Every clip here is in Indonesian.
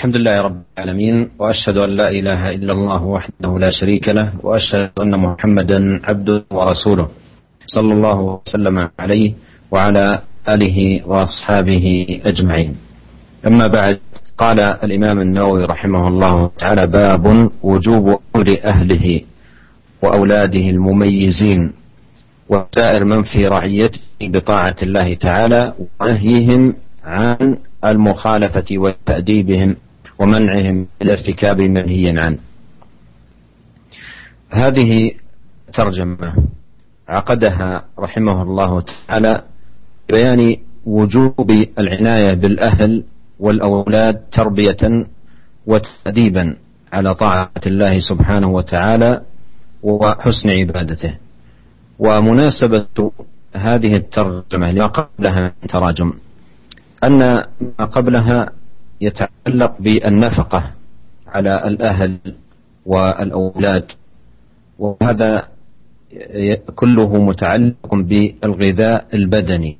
الحمد لله رب العالمين وأشهد أن لا إله إلا الله وحده لا شريك له وأشهد أن محمدا عبده ورسوله صلى الله وسلم عليه وعلى آله وأصحابه أجمعين. أما بعد قال الإمام النووي رحمه الله تعالى باب وجوب أمر أهله وأولاده المميزين وسائر من في رعيته بطاعة الله تعالى ونهيهم عن المخالفة وتأديبهم ومنعهم من الارتكاب منهيا عنه. هذه ترجمة عقدها رحمه الله تعالى بيان وجوب العناية بالأهل والأولاد تربية وتأديبا على طاعة الله سبحانه وتعالى وحسن عبادته. ومناسبة هذه الترجمة لما قبلها من تراجم أن ما قبلها يتعلق بالنفقة على الأهل والأولاد وهذا كله متعلق بالغذاء البدني.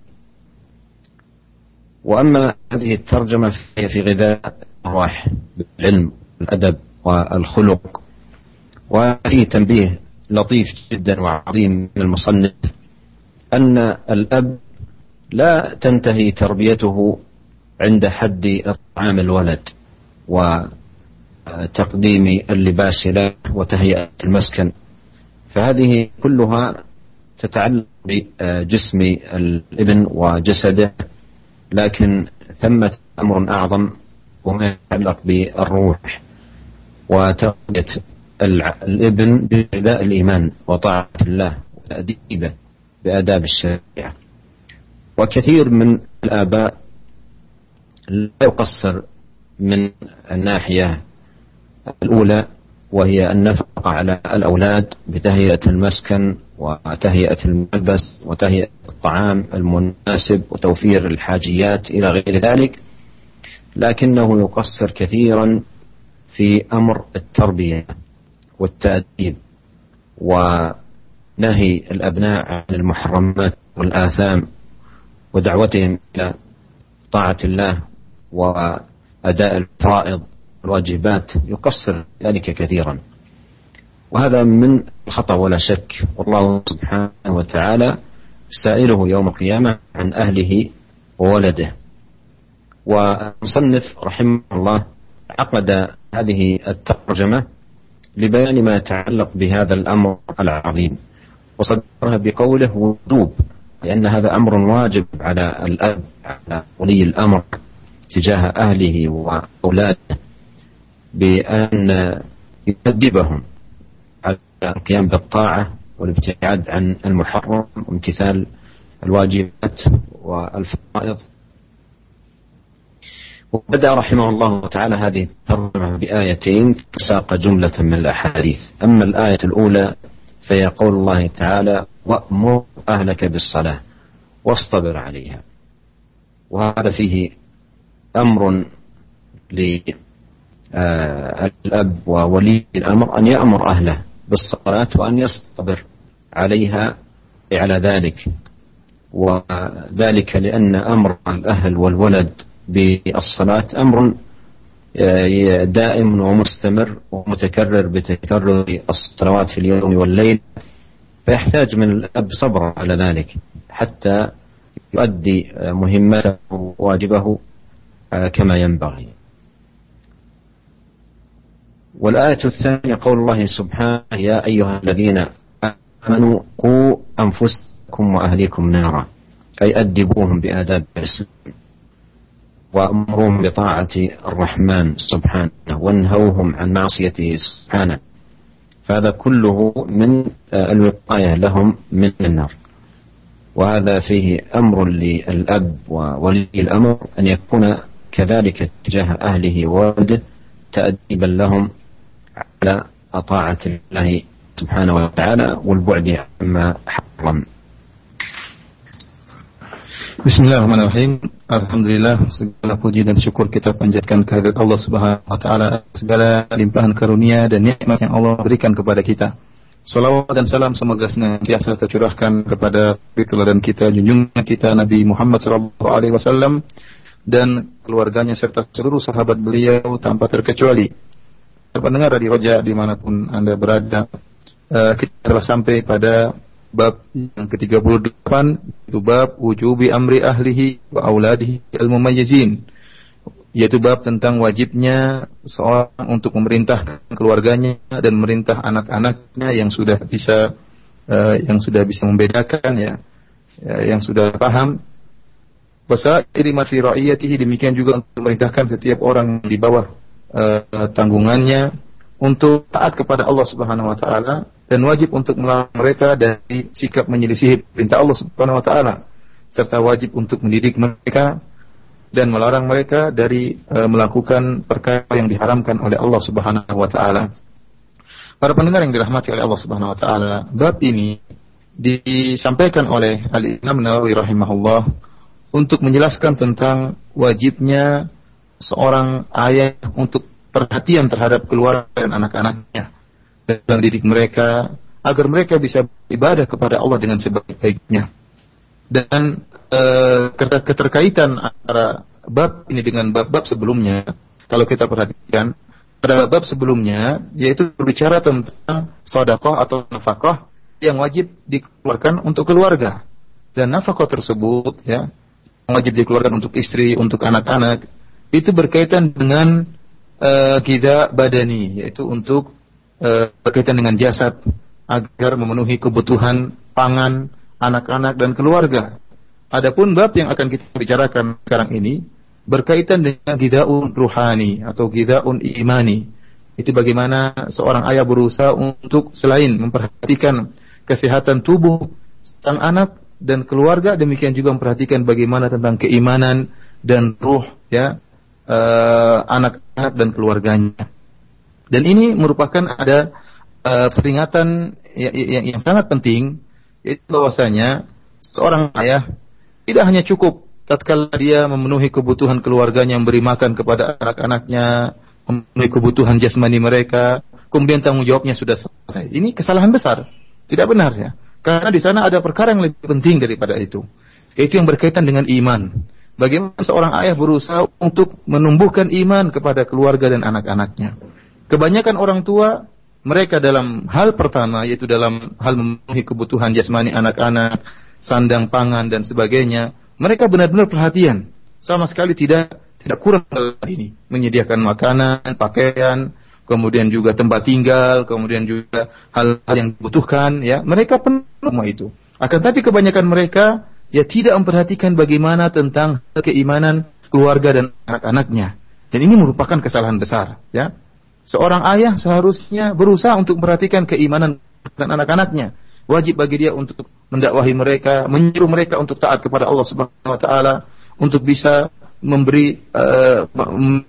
وأما هذه الترجمة فهي في غذاء الأرواح بالعلم والأدب والخلق. وفيه تنبيه لطيف جدا وعظيم من المصنف أن الأب لا تنتهي تربيته عند حد طعام الولد وتقديم اللباس له وتهيئة المسكن. فهذه كلها تتعلق بجسم الابن وجسده لكن ثمة أمر أعظم وما يتعلق بالروح وتربية الابن بغذاء الإيمان وطاعة الله وتأديبه بآداب الشريعة. وكثير من الآباء لا يقصر من الناحية الأولى وهي النفقة على الأولاد بتهيئة المسكن وتهيئة الملبس وتهيئة الطعام المناسب وتوفير الحاجيات إلى غير ذلك لكنه يقصر كثيرا في أمر التربية والتأديب ونهي الأبناء عن المحرمات والآثام ودعوتهم إلى طاعة الله وأداء الفرائض والواجبات يقصر ذلك كثيرا. وهذا من الخطأ ولا شك. والله سبحانه وتعالى سائله يوم القيامة عن أهله وولده. والمصنف رحمه الله عقد هذه الترجمة لبيان ما يتعلق بهذا الأمر العظيم. وصدرها بقوله وجوب لأن هذا أمر واجب على الأب على ولي الأمر. تجاه أهله وأولاده بأن يؤدبهم على القيام بالطاعة والابتعاد عن المحرم وامتثال الواجبات والفرائض. وبدأ رحمه الله تعالى هذه الترجمة بآيتين ساق جملة من الأحاديث. أما الآية الأولى فهي قول الله تعالى وأمر أهلك بالصلاة واصطبر عليها. وهذا فيه أمر للأب وولي الأمر أن يأمر أهله بالصلاة وأن يصطبر عليها على ذلك. وذلك لأن أمر الأهل والولد بالصلاة أمر دائم ومستمر ومتكرر بتكرر الصلوات في اليوم والليل فيحتاج من الأب صبر على ذلك حتى يؤدي مهمته وواجبه كما ينبغي. والآية الثانية قول الله سبحانه يا أيها الذين آمنوا قوا أنفسكم وأهليكم نارا أي أدبوهم بآداب الإسلام وأمروهم بطاعة الرحمن سبحانه وانهوهم عن معصيته سبحانه فهذا كله من الوقاية لهم من النار. وهذا فيه أمر للأب وولي الأمر أن يكون كذلك تجاه أهله وولده تأديبا لهم على طاعة الله سبحانه وتعالى والبعد عما حرم Bismillahirrahmanirrahim. Alhamdulillah segala puji dan syukur kita panjatkan kehadirat Allah Subhanahu wa taala segala limpahan karunia dan nikmat yang Allah berikan kepada kita. Salawat dan salam semoga senantiasa tercurahkan kepada teladan kita junjungan kita Nabi Muhammad sallallahu alaihi wasallam dan keluarganya serta seluruh sahabat beliau tanpa terkecuali. Pendengar dari Roja di mana pun Anda berada, uh, kita telah sampai pada bab yang ke-38 itu bab wujubi amri ahlihi wa auladihi al-mumayyizin yaitu bab tentang wajibnya seorang untuk memerintahkan keluarganya dan memerintah anak-anaknya yang sudah bisa uh, yang sudah bisa membedakan ya, ya yang sudah paham Wasa fi ra'iyatihi demikian juga untuk memerintahkan setiap orang di bawah uh, tanggungannya untuk taat kepada Allah Subhanahu wa taala dan wajib untuk melarang mereka dari sikap menyelisihi perintah Allah Subhanahu wa taala serta wajib untuk mendidik mereka dan melarang mereka dari uh, melakukan perkara yang diharamkan oleh Allah Subhanahu wa taala. Para pendengar yang dirahmati oleh Allah Subhanahu wa taala, bab ini disampaikan oleh Al-Imam Nawawi rahimahullah untuk menjelaskan tentang wajibnya seorang ayah untuk perhatian terhadap keluarga dan anak-anaknya dan mendidik mereka agar mereka bisa ibadah kepada Allah dengan sebaik-baiknya. Dan e, keterkaitan antara bab ini dengan bab-bab sebelumnya, kalau kita perhatikan pada bab sebelumnya yaitu berbicara tentang sodakoh atau nafkah yang wajib dikeluarkan untuk keluarga dan nafkah tersebut ya wajib dikeluarkan untuk istri, untuk anak-anak, itu berkaitan dengan uh, kita badani, yaitu untuk uh, berkaitan dengan jasad agar memenuhi kebutuhan pangan anak-anak dan keluarga. Adapun bab yang akan kita bicarakan sekarang ini berkaitan dengan gidaun ruhani atau gidaun imani. Itu bagaimana seorang ayah berusaha untuk selain memperhatikan kesehatan tubuh sang anak, dan keluarga demikian juga memperhatikan bagaimana tentang keimanan dan ruh ya eh, anak-anak uh, dan keluarganya. Dan ini merupakan ada uh, peringatan yang, yang, yang sangat penting yaitu bahwasanya seorang ayah tidak hanya cukup tatkala dia memenuhi kebutuhan keluarganya memberi makan kepada anak-anaknya, memenuhi kebutuhan jasmani mereka, kemudian tanggung jawabnya sudah selesai. Ini kesalahan besar. Tidak benar ya. Karena di sana ada perkara yang lebih penting daripada itu. Yaitu yang berkaitan dengan iman. Bagaimana seorang ayah berusaha untuk menumbuhkan iman kepada keluarga dan anak-anaknya. Kebanyakan orang tua mereka dalam hal pertama yaitu dalam hal memenuhi kebutuhan jasmani anak-anak, sandang pangan dan sebagainya, mereka benar-benar perhatian. Sama sekali tidak tidak kurang dalam ini, menyediakan makanan, pakaian, kemudian juga tempat tinggal, kemudian juga hal-hal yang dibutuhkan, ya mereka penuh semua itu. Akan tapi kebanyakan mereka ya tidak memperhatikan bagaimana tentang keimanan keluarga dan anak-anaknya. Dan ini merupakan kesalahan besar, ya. Seorang ayah seharusnya berusaha untuk memperhatikan keimanan dan anak-anaknya. Wajib bagi dia untuk mendakwahi mereka, menyuruh mereka untuk taat kepada Allah Subhanahu wa taala, untuk bisa memberi uh,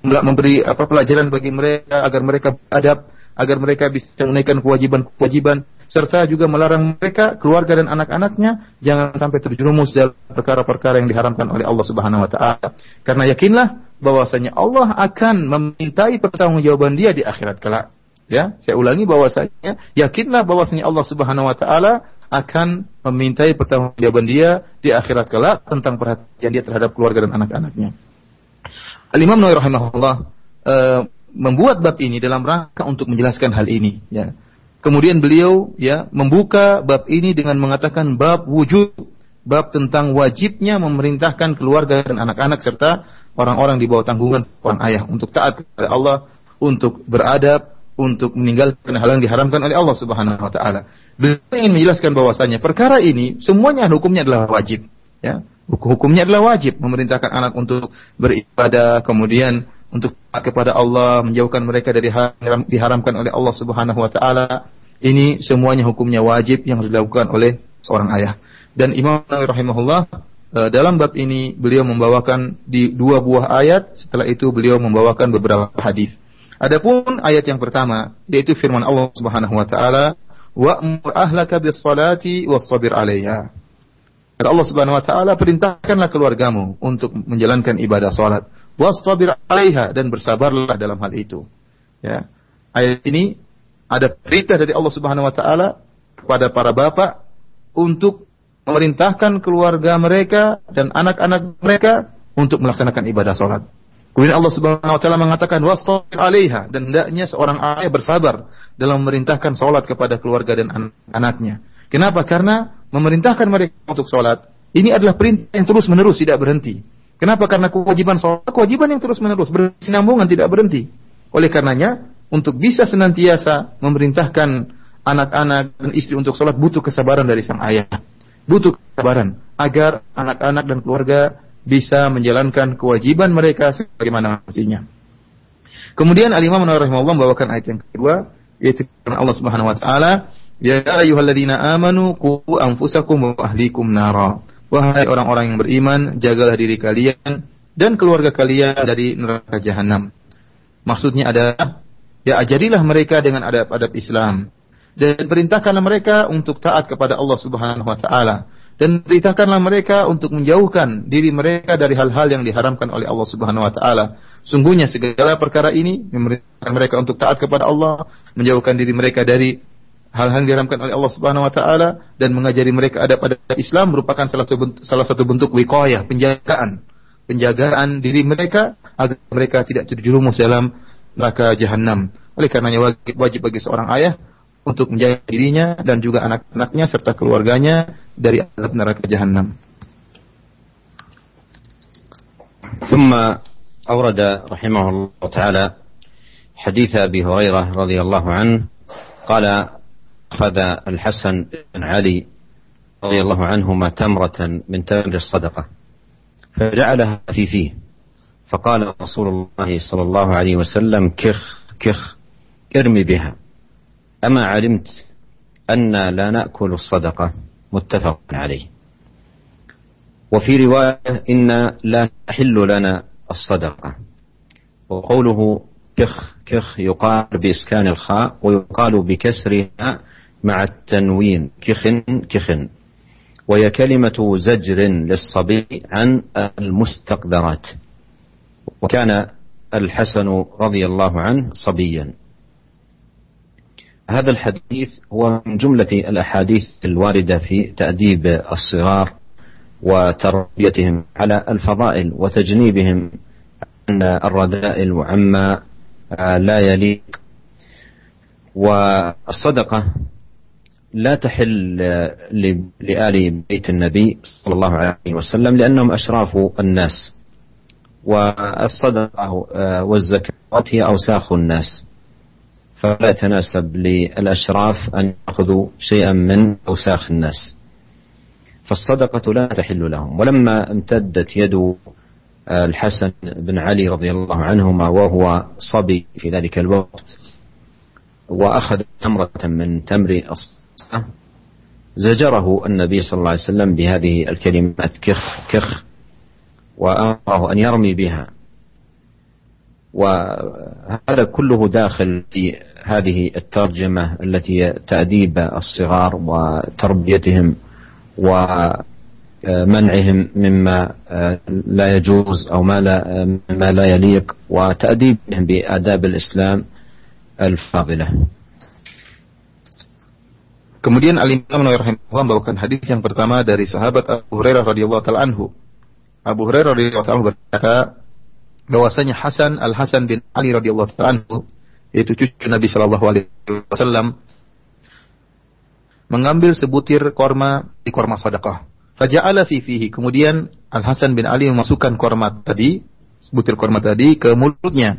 memberi apa pelajaran bagi mereka agar mereka adab agar mereka bisa menunaikan kewajiban-kewajiban serta juga melarang mereka keluarga dan anak-anaknya jangan sampai terjerumus dalam perkara-perkara yang diharamkan oleh Allah Subhanahu wa taala. Karena yakinlah bahwasanya Allah akan memintai pertanggungjawaban dia di akhirat kelak. Ya, saya ulangi bahwasanya yakinlah bahwasanya Allah Subhanahu wa taala akan memintai pertanggungjawaban dia di akhirat kelak tentang perhatian dia terhadap keluarga dan anak-anaknya. Al-Imam Nawawi rahimahullah uh, membuat bab ini dalam rangka untuk menjelaskan hal ini ya. Kemudian beliau ya membuka bab ini dengan mengatakan bab wujud, bab tentang wajibnya memerintahkan keluarga dan anak-anak serta orang-orang di bawah tanggungan seorang ayah untuk taat kepada Allah, untuk beradab, untuk meninggalkan hal yang diharamkan oleh Allah Subhanahu wa taala. Beliau ingin menjelaskan bahwasanya perkara ini semuanya hukumnya adalah wajib, ya. Hukumnya adalah wajib memerintahkan anak untuk beribadah, kemudian untuk kepada Allah, menjauhkan mereka dari yang diharamkan oleh Allah Subhanahu wa taala. Ini semuanya hukumnya wajib yang dilakukan oleh seorang ayah. Dan Imam Nawawi rahimahullah eh, dalam bab ini beliau membawakan di dua buah ayat, setelah itu beliau membawakan beberapa hadis. Adapun ayat yang pertama yaitu firman Allah Subhanahu wa taala, "Wa'mur ahlaka bis-salati was-sabir 'alaiha." Kata Allah Subhanahu wa taala, perintahkanlah keluargamu untuk menjalankan ibadah salat, was-sabir 'alaiha dan bersabarlah dalam hal itu. Ya. Ayat ini ada perintah dari Allah Subhanahu wa taala kepada para bapak untuk memerintahkan keluarga mereka dan anak-anak mereka untuk melaksanakan ibadah salat. Kemudian Allah Subhanahu wa taala mengatakan wastabir 'alaiha dan hendaknya seorang ayah bersabar dalam memerintahkan salat kepada keluarga dan anak-anaknya. Kenapa? Karena memerintahkan mereka untuk salat ini adalah perintah yang terus-menerus tidak berhenti. Kenapa? Karena kewajiban salat kewajiban yang terus-menerus bersinambungan tidak berhenti. Oleh karenanya, untuk bisa senantiasa memerintahkan anak-anak dan istri untuk sholat butuh kesabaran dari sang ayah. Butuh kesabaran agar anak-anak dan keluarga bisa menjalankan kewajiban mereka sebagaimana mestinya. Kemudian Al-Imam Nawawi rahimahullah membawakan ayat yang kedua yaitu Allah Subhanahu wa taala, "Ya ayyuhalladzina amanu qu anfusakum wa ahlikum nara." Wahai orang-orang yang beriman, jagalah diri kalian dan keluarga kalian dari neraka jahanam. Maksudnya adalah ya ajarilah mereka dengan adab-adab Islam dan perintahkanlah mereka untuk taat kepada Allah Subhanahu wa taala dan perintahkanlah mereka untuk menjauhkan diri mereka dari hal-hal yang diharamkan oleh Allah Subhanahu wa taala. Sungguhnya segala perkara ini memerintahkan mereka untuk taat kepada Allah, menjauhkan diri mereka dari hal-hal yang diharamkan oleh Allah Subhanahu wa taala dan mengajari mereka adab pada Islam merupakan salah satu bentuk, salah satu bentuk wiqayah, penjagaan, penjagaan diri mereka agar mereka tidak terjerumus dalam neraka jahanam. Oleh karenanya wajib, wajib bagi seorang ayah untuk menjaga dirinya dan juga anak-anaknya serta keluarganya dari azab neraka jahanam. ثم أورد رحمه الله تعالى حديث أبي هريرة رضي الله عنه قال أخذ الحسن بن علي رضي الله عنهما تمرة من تمر الصدقة فجعلها في فيه. فقال رسول الله صلى الله عليه وسلم كخ كخ ارمي بها. أما علمت أن لا نأكل الصدقة. متفق عليه. وفي رواية إن لا تحل لنا الصدقة. وقوله كخ كخ يقال بإسكان الخاء ويقال بكسرها مع التنوين. كخن كخن. وهي كلمة زجر للصبي عن المستقذرات. وكان الحسن رضي الله عنه صبيا. هذا الحديث هو من جملة الأحاديث الواردة في تأديب الصغار وتربيتهم على الفضائل وتجنيبهم عن الرذائل وعما لا يليق. والصدقة لا تحل لآل بيت النبي صلى الله عليه وسلم لأنهم أشراف الناس والصدقة والزكاة هي أوساخ الناس. فلا يتناسب للأشراف أن يأخذوا شيئا من أوساخ الناس. فالصدقة لا تحل لهم. ولما امتدت يد الحسن بن علي رضي الله عنهما وهو صبي في ذلك الوقت وأخذ تمرة من تمر الصدقة زجره النبي صلى الله عليه وسلم بهذه الكلمات كخ كخ وأمره أن يرمي بها. وهذا كله داخل في هذه الترجمة التي تأديب الصغار وتربيتهم ومنعهم مما لا يجوز أو ما لا, ما لا يليق وتأديبهم بآداب الإسلام الفاضلة. Kemudian Al Imam Nawawi rahimahullah membawakan hadis yang pertama dari sahabat Abu Hurairah radhiyallahu taala anhu. Abu Hurairah radhiyallahu taala berkata bahwasanya Hasan Al Hasan bin Ali radhiyallahu taala anhu yaitu cucu Nabi Shallallahu alaihi wasallam mengambil sebutir korma di korma sedekah. Faja'ala fi fihi. Kemudian Al Hasan bin Ali memasukkan korma tadi, sebutir korma tadi ke mulutnya.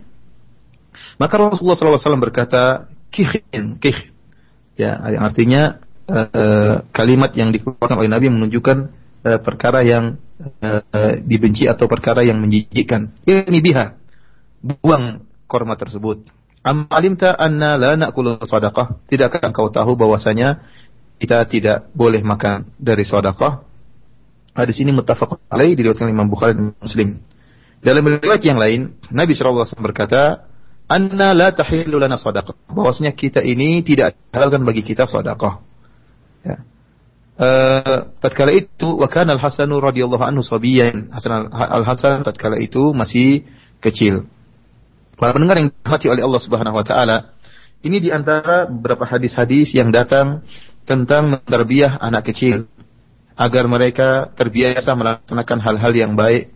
Maka Rasulullah SAW berkata, kikhin, kikh. Ya, yang artinya uh, kalimat yang dikeluarkan oleh Nabi menunjukkan uh, perkara yang uh, dibenci atau perkara yang menjijikkan. Ini biha. Buang korma tersebut. Am alimta anna la na'kulu sadaqah? Tidakkah engkau tahu bahwasanya kita tidak boleh makan dari sedekah? Hadis ini muttafaq alaih diriwayatkan Imam Bukhari dan Muslim. Dalam riwayat yang lain, Nabi SAW berkata, anna la tahillu lana sadaqah. Bahwasanya kita ini tidak halalkan bagi kita sadaqah. Ya. Uh, tatkala itu wa kana al-Hasanu radhiyallahu anhu sabiyan. Hasan al-Hasan tatkala itu masih kecil. Para pendengar yang dirahmati oleh Allah Subhanahu wa taala, ini di antara beberapa hadis-hadis yang datang tentang menterbiah anak kecil agar mereka terbiasa melaksanakan hal-hal yang baik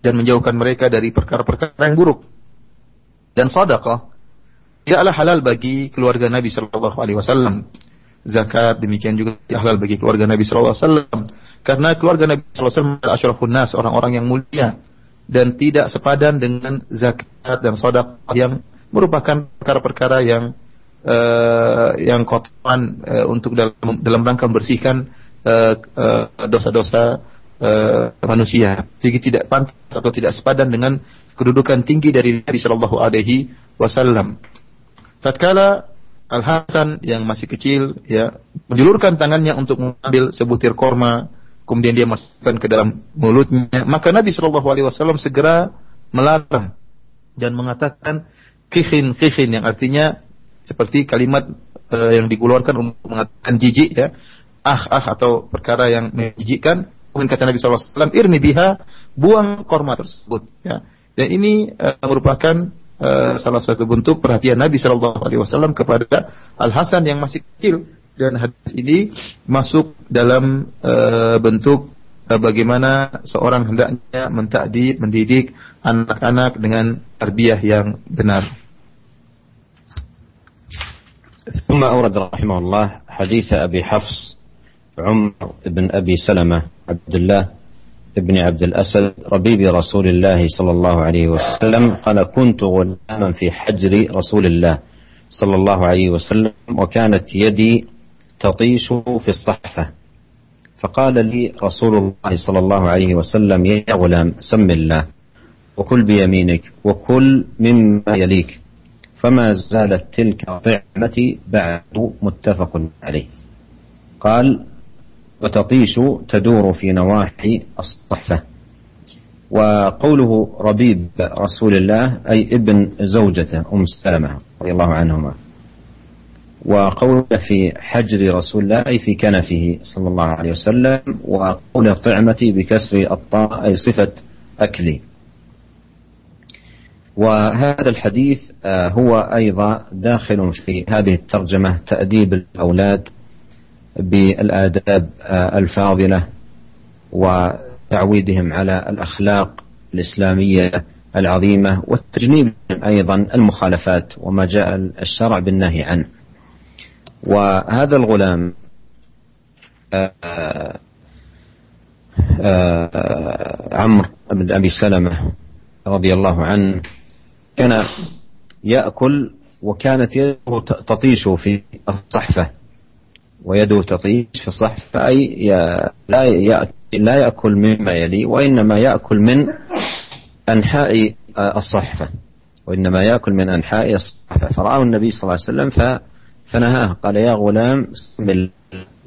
dan menjauhkan mereka dari perkara-perkara yang buruk. Dan sedekah tidaklah halal bagi keluarga Nabi Shallallahu Alaihi Wasallam. Zakat demikian juga halal bagi keluarga Nabi Shallallahu Alaihi Wasallam karena keluarga Nabi Shallallahu Alaihi Wasallam adalah orang-orang yang mulia dan tidak sepadan dengan zakat dan sedekah yang merupakan perkara-perkara yang uh, yang kotoran uh, untuk dalam dalam rangka membersihkan dosa uh, uh, dosa-dosa uh, manusia. Jadi tidak pantas atau tidak sepadan dengan kedudukan tinggi dari Nabi Shallallahu Alaihi Wasallam. Tatkala Al Hasan yang masih kecil ya menjulurkan tangannya untuk mengambil sebutir korma, kemudian dia masukkan ke dalam mulutnya, maka Nabi Shallallahu Alaihi Wasallam segera melarang dan mengatakan kihin kihin yang artinya seperti kalimat uh, yang dikeluarkan untuk mengatakan jijik ya ah ah atau perkara yang menjijikkan kemudian kata Nabi SAW irni biha buang korma tersebut ya dan ini uh, merupakan uh, salah satu bentuk perhatian Nabi Shallallahu Alaihi Wasallam kepada Al Hasan yang masih kecil dan hadis ini masuk dalam uh, bentuk uh, bagaimana seorang hendaknya mentakdir mendidik anak-anak dengan tarbiyah yang benar. ثم أورد رحمه الله حديث أبي حفص عمر بن أبي سلمة عبد الله بن عبد الأسد ربيب رسول الله صلى الله عليه وسلم قال كنت غلاما في حجر رسول الله صلى الله عليه وسلم وكانت يدي تطيش في الصحفة. فقال لي رسول الله صلى الله عليه وسلم يا غلام سم الله وكل بيمينك وكل مما يليك فما زالت تلك طعمتي بعد متفق عليه. قال وتطيش تدور في نواحي الصحفة. وقوله ربيب رسول الله أي ابن زوجته أم سلمة رضي الله عنهما. وقوله في حجر رسول الله أي في كنفه صلى الله عليه وسلم. وقول طعمتي بكسر الطاء أي صفة أكلي وهذا الحديث آه، هو أيضا داخل في هذه الترجمة تأديب الأولاد بالآداب آه، الفاضلة وتعويدهم على الأخلاق الإسلامية العظيمة والتجنيب أيضا المخالفات وما جاء الشرع بالنهي عنه. وهذا الغلام آه، عمرو بن أبي سلمة رضي الله عنه كان يأكل وكانت يده تطيش في الصحفة. ويده تطيش في الصحفة أي لا لا يأكل مما يلي وإنما يأكل من أنحاء الصحفة وإنما يأكل من أنحاء الصحفة. فرآه النبي صلى الله عليه وسلم فنهاه قال يا غلام بسم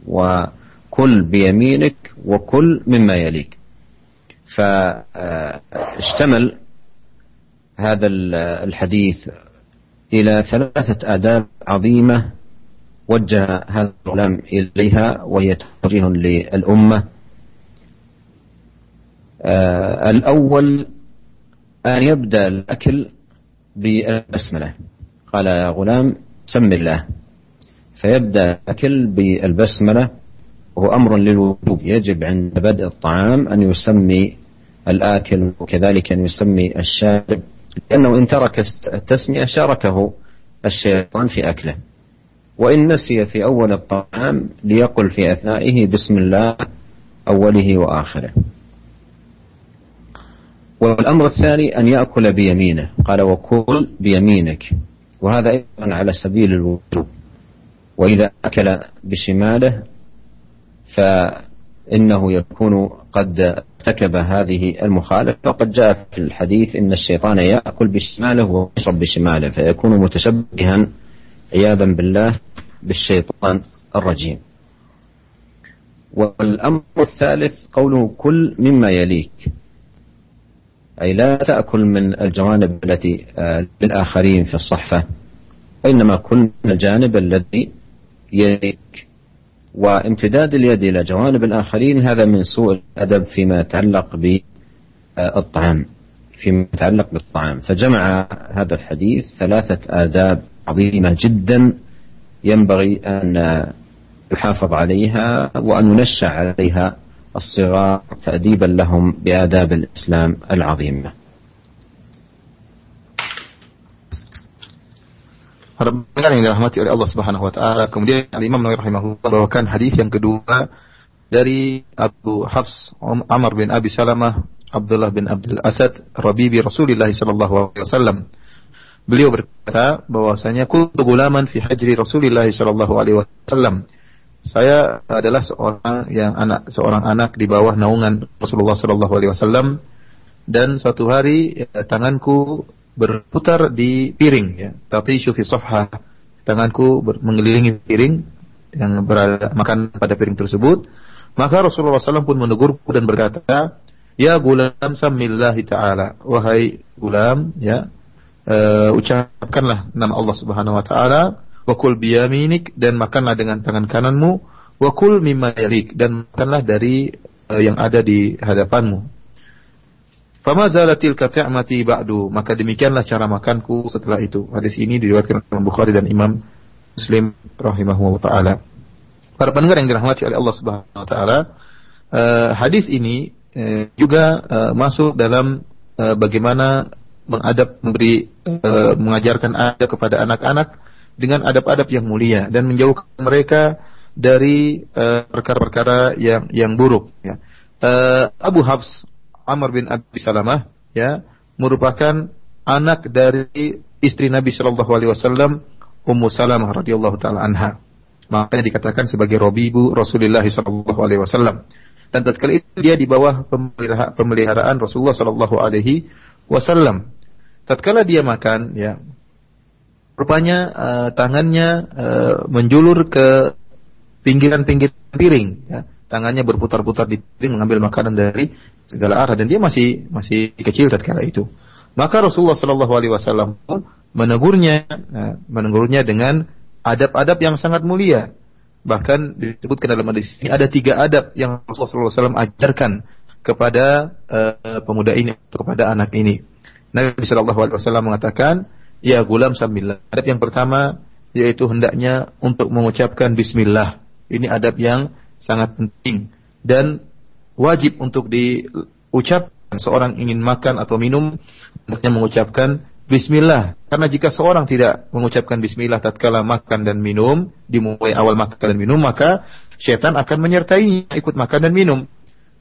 وكل بيمينك وكل مما يليك. فاشتمل هذا الحديث إلى ثلاثة آداب عظيمة وجه هذا الغلام إليها وهي توجيه للأمة. آه الأول أن يبدأ الأكل بالبسملة. قال يا غلام سم الله. فيبدأ الأكل بالبسملة وهو أمر للوجوب. يجب عند بدء الطعام أن يسمي الآكل وكذلك أن يسمي الشارب. لأنه إن ترك التسمية شاركه الشيطان في أكله. وإن نسي في أول الطعام ليقل في أثنائه بسم الله أوله وآخره. والأمر الثاني أن يأكل بيمينه. قال وكل بيمينك. وهذا أيضا على سبيل الوجوب. وإذا أكل بشماله ف إنه يكون قد ارتكب هذه المخالفة. وقد جاء في الحديث إن الشيطان يأكل بشماله ويشرب بشماله فيكون متشبها عياذا بالله بالشيطان الرجيم. والأمر الثالث قوله كل مما يليك. أي لا تأكل من الجوانب التي آه، للآخرين في الصحفة وإنما كل من الجانب الذي يليك. وامتداد اليد إلى جوانب الآخرين هذا من سوء الأدب فيما يتعلق بالطعام فيما يتعلق بالطعام. فجمع هذا الحديث ثلاثة آداب عظيمة جدا ينبغي أن يحافظ عليها وأن ينشأ عليها الصغار تأديبا لهم بآداب الإسلام العظيمة pendengar yang dirahmati oleh Allah Subhanahu wa taala. Kemudian Al-Imam Nawawi rahimahullah bawakan hadis yang kedua dari Abu Hafs Amr bin Abi Salamah Abdullah bin Abdul Asad Rabibi Rasulullah sallallahu alaihi wasallam. Beliau berkata bahwasanya kuntu gulaman fi hajri Rasulullah sallallahu alaihi wasallam. Saya adalah seorang yang anak seorang anak di bawah naungan Rasulullah sallallahu alaihi wasallam. Dan suatu hari ya, tanganku berputar di piring ya. Tatishu fi safha. Tanganku mengelilingi piring yang berada makan pada piring tersebut. Maka Rasulullah SAW pun menegurku dan berkata ya gulam samillahi ta'ala. Wahai gulam ya uh, ucapkanlah nama Allah Subhanahu wa taala wa kul biyaminik dan makanlah dengan tangan kananmu wa kul mimma yalik dan makanlah dari uh, yang ada di hadapanmu Fama zalatil kata'mati ba'du. Maka demikianlah cara makanku setelah itu. Hadis ini diriwayatkan oleh Bukhari dan Imam Muslim rahimahullah taala. Para pendengar yang dirahmati oleh Allah Subhanahu wa taala, uh, hadis ini uh, juga uh, masuk dalam uh, bagaimana mengadab memberi uh, mengajarkan adab kepada anak-anak dengan adab-adab yang mulia dan menjauhkan mereka dari perkara-perkara uh, yang yang buruk ya. Uh, Abu Habs Amr bin Abi Salamah ya merupakan anak dari istri Nabi Shallallahu Alaihi Wasallam Ummu Salamah radhiyallahu taala anha. Makanya dikatakan sebagai robibu Rasulullah Shallallahu Alaihi Wasallam. Dan tatkala itu dia di bawah pemeliharaan Rasulullah Shallallahu Alaihi Wasallam. Tatkala dia makan, ya, rupanya uh, tangannya uh, menjulur ke pinggiran-pinggiran piring, ya. tangannya berputar-putar di piring mengambil makanan dari segala arah dan dia masih masih kecil tatkala itu. Maka Rasulullah Shallallahu Alaihi Wasallam menegurnya, eh, menegurnya dengan adab-adab yang sangat mulia. Bahkan disebutkan dalam hadis ini ada tiga adab yang Rasulullah SAW ajarkan kepada uh, pemuda ini atau kepada anak ini. Nabi Shallallahu Alaihi Wasallam mengatakan, ya gulam sambil Adab yang pertama yaitu hendaknya untuk mengucapkan Bismillah. Ini adab yang sangat penting dan wajib untuk diucapkan. Seorang ingin makan atau minum hendaknya mengucapkan bismillah. Karena jika seorang tidak mengucapkan bismillah tatkala makan dan minum dimulai awal makan dan minum maka syaitan akan menyertai ikut makan dan minum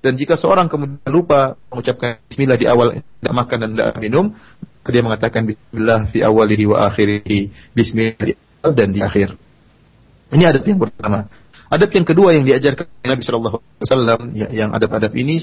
dan jika seorang kemudian lupa mengucapkan bismillah di awal tidak makan dan tidak minum dia mengatakan bismillah fi awalihi wa akhirihi bismillah di awal dan di akhir ini adab yang pertama Adab yang kedua yang diajarkan Nabi Shallallahu Alaihi Wasallam ya, yang adab-adab ini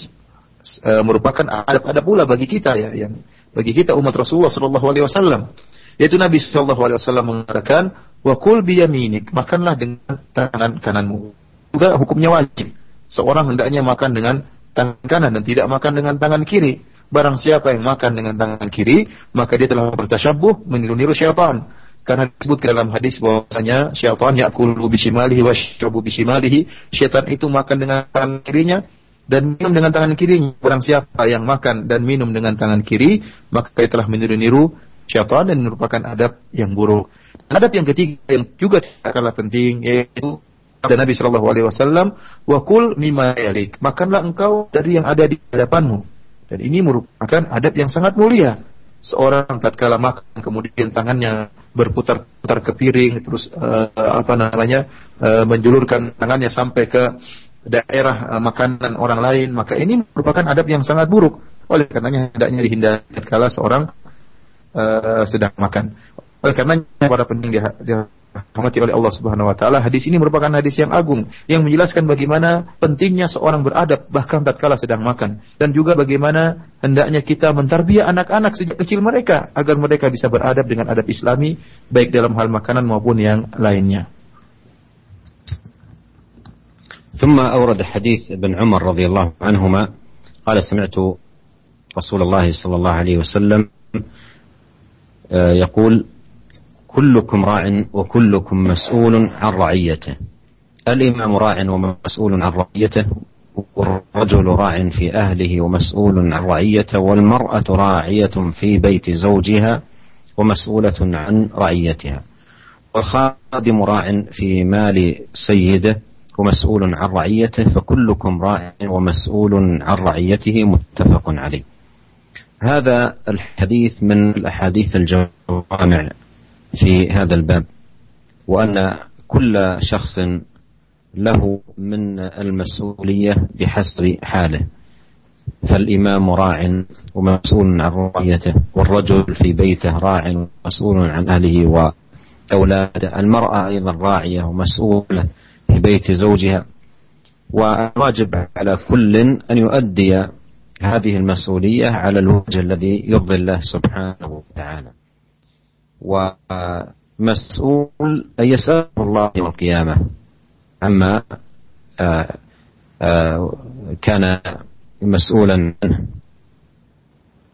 uh, merupakan adab-adab pula bagi kita ya, yang bagi kita umat Rasulullah Shallallahu Alaihi Wasallam. Yaitu Nabi Shallallahu Alaihi Wasallam mengatakan, wakul biyaminik, makanlah dengan tangan kananmu. Juga hukumnya wajib. Seorang hendaknya makan dengan tangan kanan dan tidak makan dengan tangan kiri. Barang siapa yang makan dengan tangan kiri, maka dia telah bertasyabuh meniru-niru syaitan. Karena disebut dalam hadis bahwasanya syaitan yakulu bisimalihi wa syrabu bisimalihi. Syaitan itu makan dengan tangan kirinya dan minum dengan tangan kirinya. Barang siapa yang makan dan minum dengan tangan kiri maka dia telah meniru-niru syaitan dan merupakan adab yang buruk. Adab yang ketiga yang juga tidak kalah penting yaitu dan Nabi Shallallahu Alaihi Wasallam wakul mima yalik. Makanlah engkau dari yang ada di hadapanmu. Dan ini merupakan adab yang sangat mulia. Seorang tatkala makan kemudian tangannya berputar-putar ke piring terus uh, apa namanya uh, menjulurkan tangannya sampai ke daerah uh, makanan orang lain maka ini merupakan adab yang sangat buruk. Oleh karenanya hendaknya dihindari tatkala seorang uh, sedang makan. Oleh karenanya para pendengar dirahmati oleh Allah Subhanahu wa taala. Hadis ini merupakan hadis yang agung yang menjelaskan bagaimana pentingnya seorang beradab bahkan tatkala sedang makan dan juga bagaimana hendaknya kita mentarbiah anak-anak sejak kecil mereka agar mereka bisa beradab dengan adab Islami baik dalam hal makanan maupun yang lainnya. ثم أورد حديث ابن عمر رضي الله عنهما قال سمعت رسول الله صلى الله عليه وسلم يقول كلكم راع وكلكم مسؤول عن رعيته. الإمام راع ومسؤول عن رعيته والرجل راع في أهله ومسؤول عن رعيته والمرأة راعية في بيت زوجها ومسؤولة عن رعيتها. والخادم راع في مال سيده ومسؤول عن رعيته فكلكم راع ومسؤول عن رعيته متفق عليه. هذا الحديث من الأحاديث الجوامع. في هذا الباب وأن كل شخص له من المسؤولية بحسب حاله. فالإمام راع ومسؤول عن رعيته والرجل في بيته راع ومسؤول عن أهله وأولاده. المرأة أيضا راعية ومسؤولة في بيت زوجها والواجب على كل أن يؤدي هذه المسؤولية على الوجه الذي يرضي الله سبحانه وتعالى. ومسؤول أن يسأل الله يوم القيامة. عما آه، آه، كان مسؤولا عنه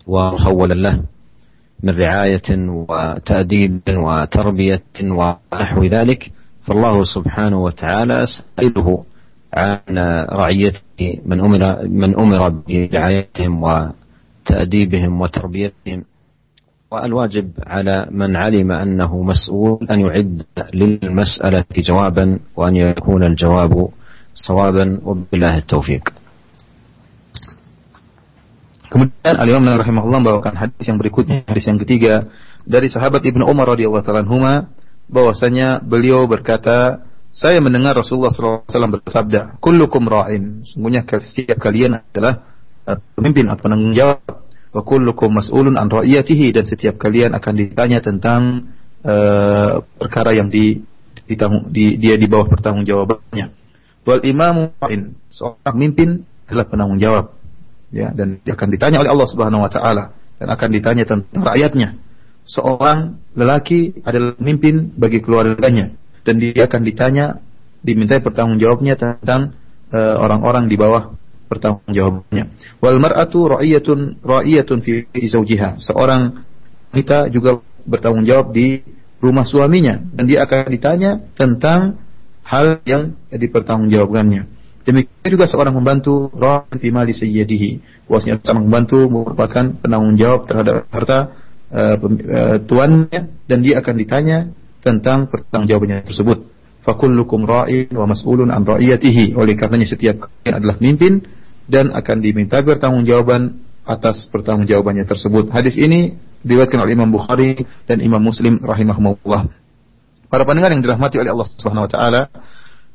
ومخولا له من رعاية وتأديب وتربية ونحو ذلك فالله سبحانه وتعالى سائله عن رعيته من أمر من أمر برعايتهم وتأديبهم وتربيتهم. والواجب على من علم أنه مسؤول أن يعد للمسألة جوابا وأن يكون الجواب صوابا وبالله التوفيق Kemudian Al Imam rahimahullah membawakan hadis yang berikutnya, hadis yang ketiga dari sahabat Ibnu Umar radhiyallahu taala anhuma bahwasanya beliau berkata, saya mendengar Rasulullah SAW bersabda, "Kullukum ra'in." Sungguhnya setiap kalian adalah uh, pemimpin atau penanggung jawab. Wa kullukum mas'ulun an ra'iyatihi dan setiap kalian akan ditanya tentang uh, perkara yang di, ditanggung, di dia di bawah pertanggungjawabannya. Wal imamu. Seorang pemimpin adalah penanggung jawab ya dan dia akan ditanya oleh Allah Subhanahu wa taala dan akan ditanya tentang rakyatnya. Seorang lelaki adalah pemimpin bagi keluarganya dan dia akan ditanya dimintai pertanggungjawabnya tentang uh, orang-orang di bawah pertanggungjawabannya. Wal mar'atu ra'iyatun ra'iyatun fi zawjiha. Seorang wanita juga bertanggung jawab di rumah suaminya dan dia akan ditanya tentang hal yang dipertanggungjawabkannya. Demikian juga seorang membantu Rahman fi mali sayyadihi. Bahwasanya seorang membantu merupakan penanggung jawab terhadap harta uh, uh, tuannya dan dia akan ditanya tentang pertanggungjawabannya tersebut. Fakullukum ra'in wa mas'ulun an ra'iyatihi. Oleh karenanya setiap kalian adalah pemimpin dan akan diminta pertanggungjawaban atas pertanggungjawabannya tersebut. Hadis ini diriwayatkan oleh Imam Bukhari dan Imam Muslim rahimahumullah. Para pendengar yang dirahmati oleh Allah Subhanahu wa taala,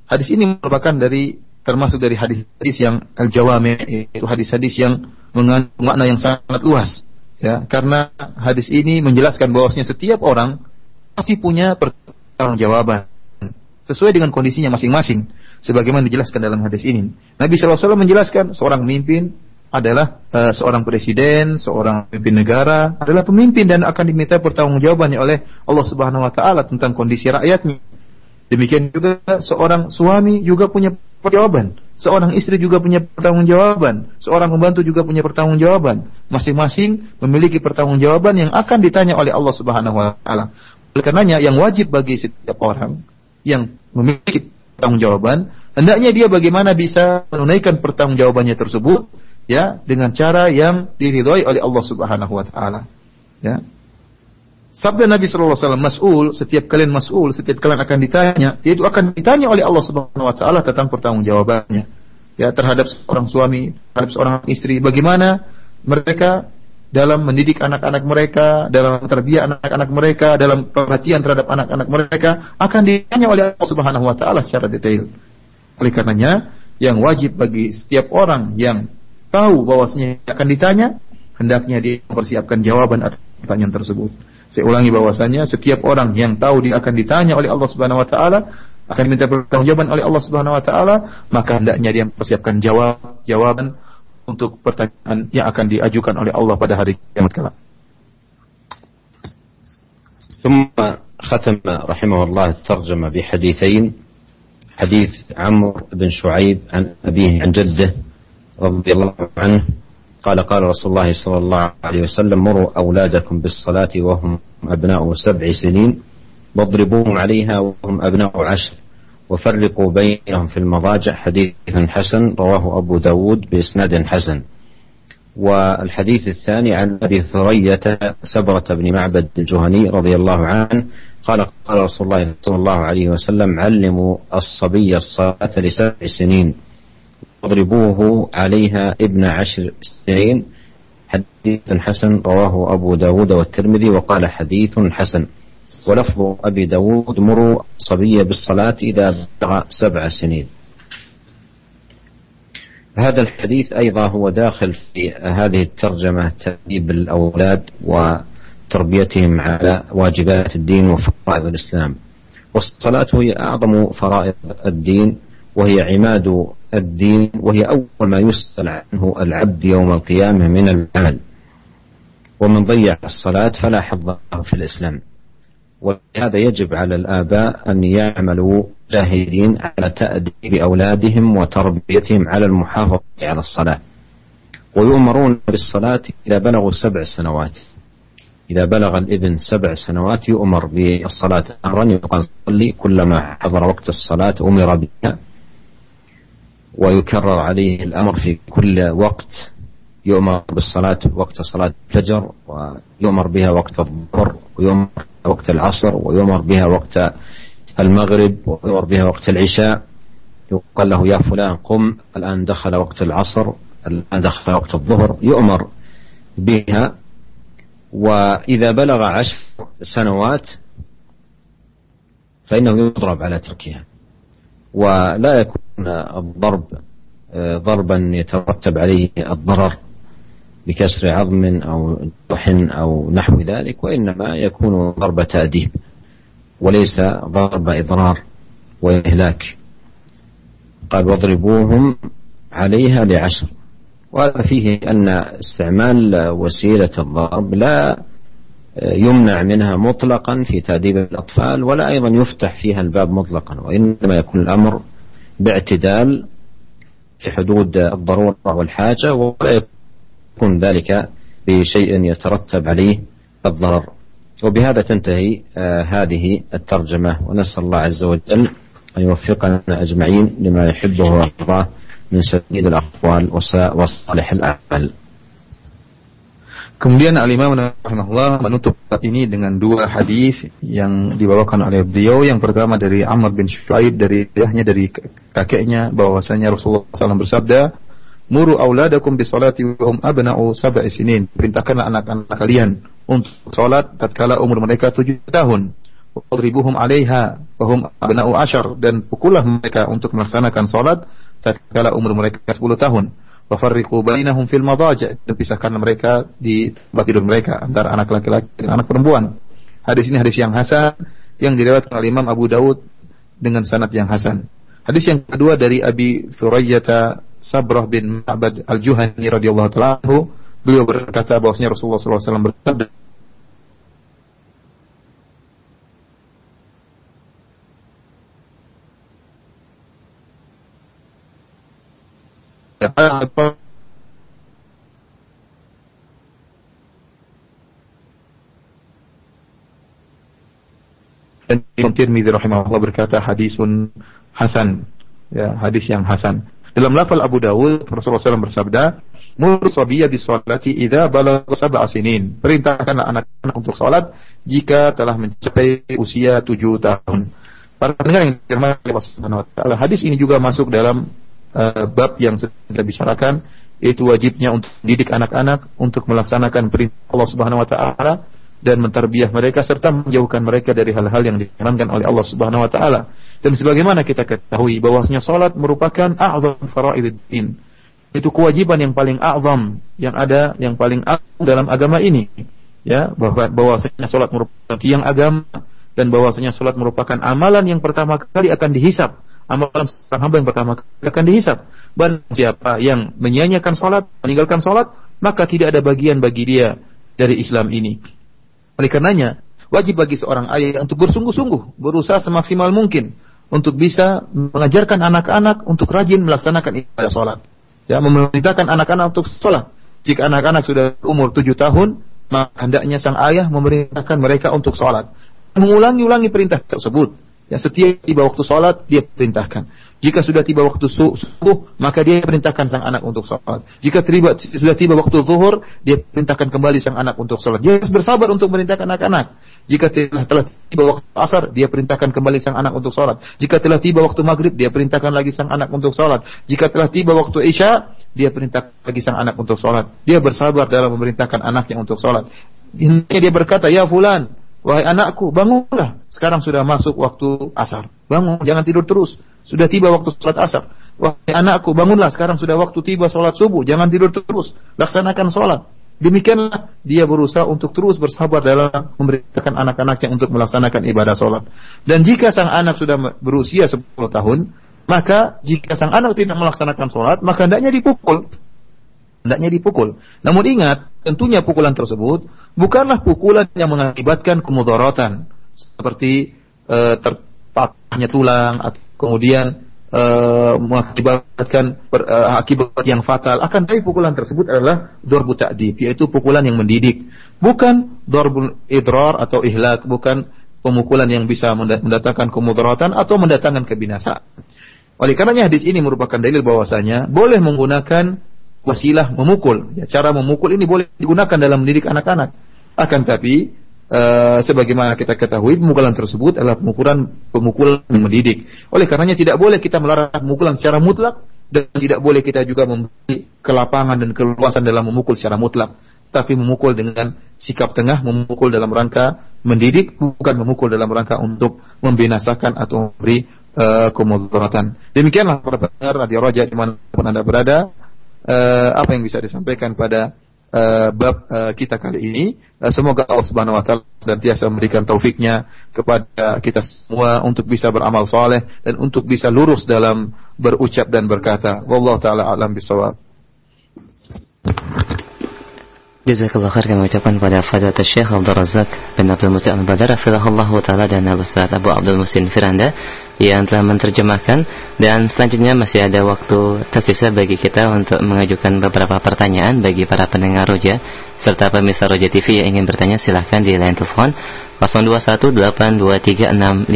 hadis ini merupakan dari termasuk dari hadis-hadis yang al-jawami itu hadis-hadis yang mengandung makna yang sangat luas ya karena hadis ini menjelaskan bahwasanya setiap orang pasti punya pertanggungjawaban sesuai dengan kondisinya masing-masing sebagaimana dijelaskan dalam hadis ini Nabi SAW menjelaskan seorang pemimpin adalah uh, seorang presiden, seorang pemimpin negara adalah pemimpin dan akan diminta pertanggungjawabannya oleh Allah Subhanahu wa taala tentang kondisi rakyatnya. Demikian juga seorang suami juga punya pertanggungjawaban. Seorang istri juga punya pertanggungjawaban. Seorang pembantu juga punya pertanggungjawaban. Masing-masing memiliki pertanggungjawaban yang akan ditanya oleh Allah Subhanahu wa taala. Oleh karenanya yang wajib bagi setiap orang yang memiliki pertanggungjawaban, hendaknya dia bagaimana bisa menunaikan pertanggungjawabannya tersebut ya dengan cara yang diridhoi oleh Allah Subhanahu wa taala. Ya. Sabda Nabi Shallallahu Alaihi Wasallam, mas'ul, setiap kalian mas'ul, setiap kalian akan ditanya, yaitu akan ditanya oleh Allah Subhanahu Wa Taala tentang pertanggungjawabannya, ya terhadap seorang suami, terhadap seorang istri, bagaimana mereka dalam mendidik anak-anak mereka, dalam terbiak anak-anak mereka, dalam perhatian terhadap anak-anak mereka, akan ditanya oleh Allah Subhanahu Wa Taala secara detail. Oleh karenanya, yang wajib bagi setiap orang yang tahu bahwasanya akan ditanya, hendaknya dia mempersiapkan jawaban atas pertanyaan tersebut. Saya ulangi bahwasanya setiap orang yang tahu dia akan ditanya oleh Allah Subhanahu wa taala, akan diminta pertanggungjawaban oleh Allah Subhanahu wa taala, maka hendaknya dia mempersiapkan jawab jawaban untuk pertanyaan yang akan diajukan oleh Allah pada hari kiamat kelak. ثم ختم رحمه الله الترجمة بحديثين حديث عمرو بن شعيب عن أبيه عن جده رضي الله عنه قال قال رسول الله صلى الله عليه وسلم مروا أولادكم بالصلاة وهم أبناء سبع سنين واضربوهم عليها وهم أبناء عشر وفرقوا بينهم في المضاجع حديث حسن رواه أبو داود بإسناد حسن. والحديث الثاني عن أبي ثرية سبرة بن معبد الجهني رضي الله عنه قال قال رسول الله صلى الله عليه وسلم علموا الصبي الصلاة لسبع سنين واضربوه عليها ابن عشر سنين حديث حسن رواه أبو داود والترمذي وقال حديث حسن ولفظ أبي داود مروا الصبي بالصلاة إذا بلغ سبع سنين. هذا الحديث أيضا هو داخل في هذه الترجمة تأديب الأولاد وتربيتهم على واجبات الدين وفرائض الإسلام. والصلاة هي أعظم فرائض الدين وهي عماد الدين وهي أول ما يسأل عنه العبد يوم القيامة من العمل. ومن ضيع الصلاة فلا حظ في الإسلام. ولهذا يجب على الآباء أن يعملوا جاهدين على تأديب أولادهم وتربيتهم على المحافظة على الصلاة. ويؤمرون بالصلاة إذا بلغوا سبع سنوات. إذا بلغ الابن سبع سنوات يؤمر بالصلاة أمرا يقال صلي كلما حضر وقت الصلاة أمر بها. ويكرر عليه الأمر في كل وقت يؤمر بالصلاة وقت صلاة الفجر ويؤمر بها وقت الظهر ويؤمر وقت العصر ويؤمر بها وقت المغرب ويؤمر بها وقت العشاء. يقال له يا فلان قم الآن دخل وقت العصر الآن دخل وقت الظهر. يؤمر بها. وإذا بلغ عشر سنوات فإنه يضرب على تركها. ولا يكون الضرب آه، ضربا يترتب عليه الضرر. بكسر عظم أو جرح أو نحو ذلك وإنما يكون ضرب تأديب وليس ضرب إضرار وإهلاك. قال واضربوهم عليها لعشر وهذا فيه أن استعمال وسيلة الضرب لا يمنع منها مطلقا في تأديب الأطفال ولا أيضا يفتح فيها الباب مطلقا وإنما يكون الأمر باعتدال في حدود الضرورة والحاجة ولا يكون ذلك بشيء يترتب عليه الضرر وبهذا تنتهي آه هذه الترجمة ونسأل الله عز وجل أن يوفقنا أجمعين لما يحبه ويرضاه من سديد الأقوال وصالح الأعمال Kemudian Al-Imam rahimahullah menutup ini dengan dua hadis yang dibawakan oleh beliau. Yang pertama dari Amr bin Shu'aib dari ayahnya dari kakeknya bahwasanya Rasulullah SAW bersabda, "Muru auladakum bi salati wa hum abna'u sab'i sinin." Perintahkanlah anak-anak kalian untuk salat tatkala umur mereka tujuh tahun. Wadribuhum 'alaiha wa hum abna'u ashar dan pukullah mereka untuk melaksanakan salat tatkala umur mereka 10 tahun Wafarriqu bainahum fil madaja dan pisahkan mereka di tempat tidur mereka antara anak laki-laki dan anak perempuan. Hadis ini hadis yang hasan yang diriwayatkan oleh Imam Abu Daud dengan sanad yang hasan. Hadis yang kedua dari Abi Thurayyata Sabrah bin Ma'bad Al-Juhani radhiyallahu taala beliau berkata bahwasanya Rasulullah SAW bersabda dan Tirmidzi rahimahullah berkata hadisun hasan. Ya hadis yang hasan dalam lafal Abu Dawud Rasulullah SAW bersabda Mur sabiyya bisolati idza balagha sab'a sinin. Perintahkanlah anak-anak untuk salat jika telah mencapai usia tujuh tahun. Para pendengar yang dirahmati Allah Subhanahu wa taala, hadis ini juga masuk dalam uh, bab yang kita bicarakan yaitu wajibnya untuk didik anak-anak untuk melaksanakan perintah Allah Subhanahu wa taala dan mentarbiah mereka serta menjauhkan mereka dari hal-hal yang diharamkan oleh Allah Subhanahu wa taala. Dan sebagaimana kita ketahui bahwasanya salat merupakan a'zam faraiduddin. Itu kewajiban yang paling a'zam yang ada yang paling agung dalam agama ini. Ya, bahwa bahwasanya salat merupakan tiang agama dan bahwasanya salat merupakan amalan yang pertama kali akan dihisap amalan seorang hamba yang pertama akan dihisap. Dan siapa yang menyanyiakan sholat, meninggalkan sholat, maka tidak ada bagian bagi dia dari Islam ini. Oleh karenanya, wajib bagi seorang ayah untuk bersungguh-sungguh, berusaha semaksimal mungkin untuk bisa mengajarkan anak-anak untuk rajin melaksanakan ibadah sholat. Ya, memerintahkan anak-anak untuk sholat. Jika anak-anak sudah umur tujuh tahun, maka hendaknya sang ayah memerintahkan mereka untuk sholat. Mengulangi-ulangi perintah tersebut. Ya, setiap tiba waktu sholat dia perintahkan. Jika sudah tiba waktu subuh, maka dia perintahkan sang anak untuk sholat. Jika tiba, sudah tiba waktu zuhur, dia perintahkan kembali sang anak untuk sholat. Dia harus bersabar untuk merintahkan anak-anak. Jika telah, telah tiba waktu asar, dia perintahkan kembali sang anak untuk sholat. Jika telah tiba waktu maghrib, dia perintahkan lagi sang anak untuk sholat. Jika telah tiba waktu isya, dia perintahkan lagi sang anak untuk sholat. Dia bersabar dalam memerintahkan anaknya untuk sholat. Dia berkata, ya fulan, wahai anakku, bangunlah. Sekarang sudah masuk waktu asar. Bangun, jangan tidur terus. Sudah tiba waktu sholat asar. Wahai anakku, bangunlah. Sekarang sudah waktu tiba sholat subuh. Jangan tidur terus. Laksanakan sholat. Demikianlah dia berusaha untuk terus bersabar dalam memerintahkan anak-anaknya untuk melaksanakan ibadah sholat. Dan jika sang anak sudah berusia 10 tahun, maka jika sang anak tidak melaksanakan sholat, maka hendaknya dipukul. Hendaknya dipukul. Namun ingat, tentunya pukulan tersebut bukanlah pukulan yang mengakibatkan kemudaratan. Seperti e, terpatahnya tulang, atau kemudian uh, mengakibatkan per, uh, akibat yang fatal. Akan tapi pukulan tersebut adalah dorbu ta'dib, yaitu pukulan yang mendidik. Bukan dorbu idrar atau ihlak, bukan pemukulan yang bisa mendatangkan kemudaratan atau mendatangkan kebinasaan. Oleh karenanya hadis ini merupakan dalil bahwasanya boleh menggunakan wasilah memukul. Ya, cara memukul ini boleh digunakan dalam mendidik anak-anak. Akan tapi Uh, sebagaimana kita ketahui pemukulan tersebut adalah pemukulan pemukulan mendidik. Oleh karenanya tidak boleh kita melarang pemukulan secara mutlak dan tidak boleh kita juga memberi kelapangan dan keluasan dalam memukul secara mutlak, tapi memukul dengan sikap tengah, memukul dalam rangka mendidik, bukan memukul dalam rangka untuk membinasakan atau memberi uh, kemudaratan. Demikianlah para pendengar radio Roja di mana pun anda berada, uh, apa yang bisa disampaikan pada uh, bab uh, kita kali ini. Uh, semoga Allah Subhanahu wa taala senantiasa memberikan taufiknya kepada kita semua untuk bisa beramal soleh dan untuk bisa lurus dalam berucap dan berkata. Wallahu taala alam bisawab. Jazakallah khair kami ucapkan pada Fadilat Syekh Abdul Razak bin Abdul Musin Al-Badar Hafizahullah Ta'ala dan Al-Ustaz Abu Abdul Musin Firanda yang telah menerjemahkan dan selanjutnya masih ada waktu tersisa bagi kita untuk mengajukan beberapa pertanyaan bagi para pendengar Roja serta pemirsa Roja TV yang ingin bertanya silahkan di line telepon 0218236543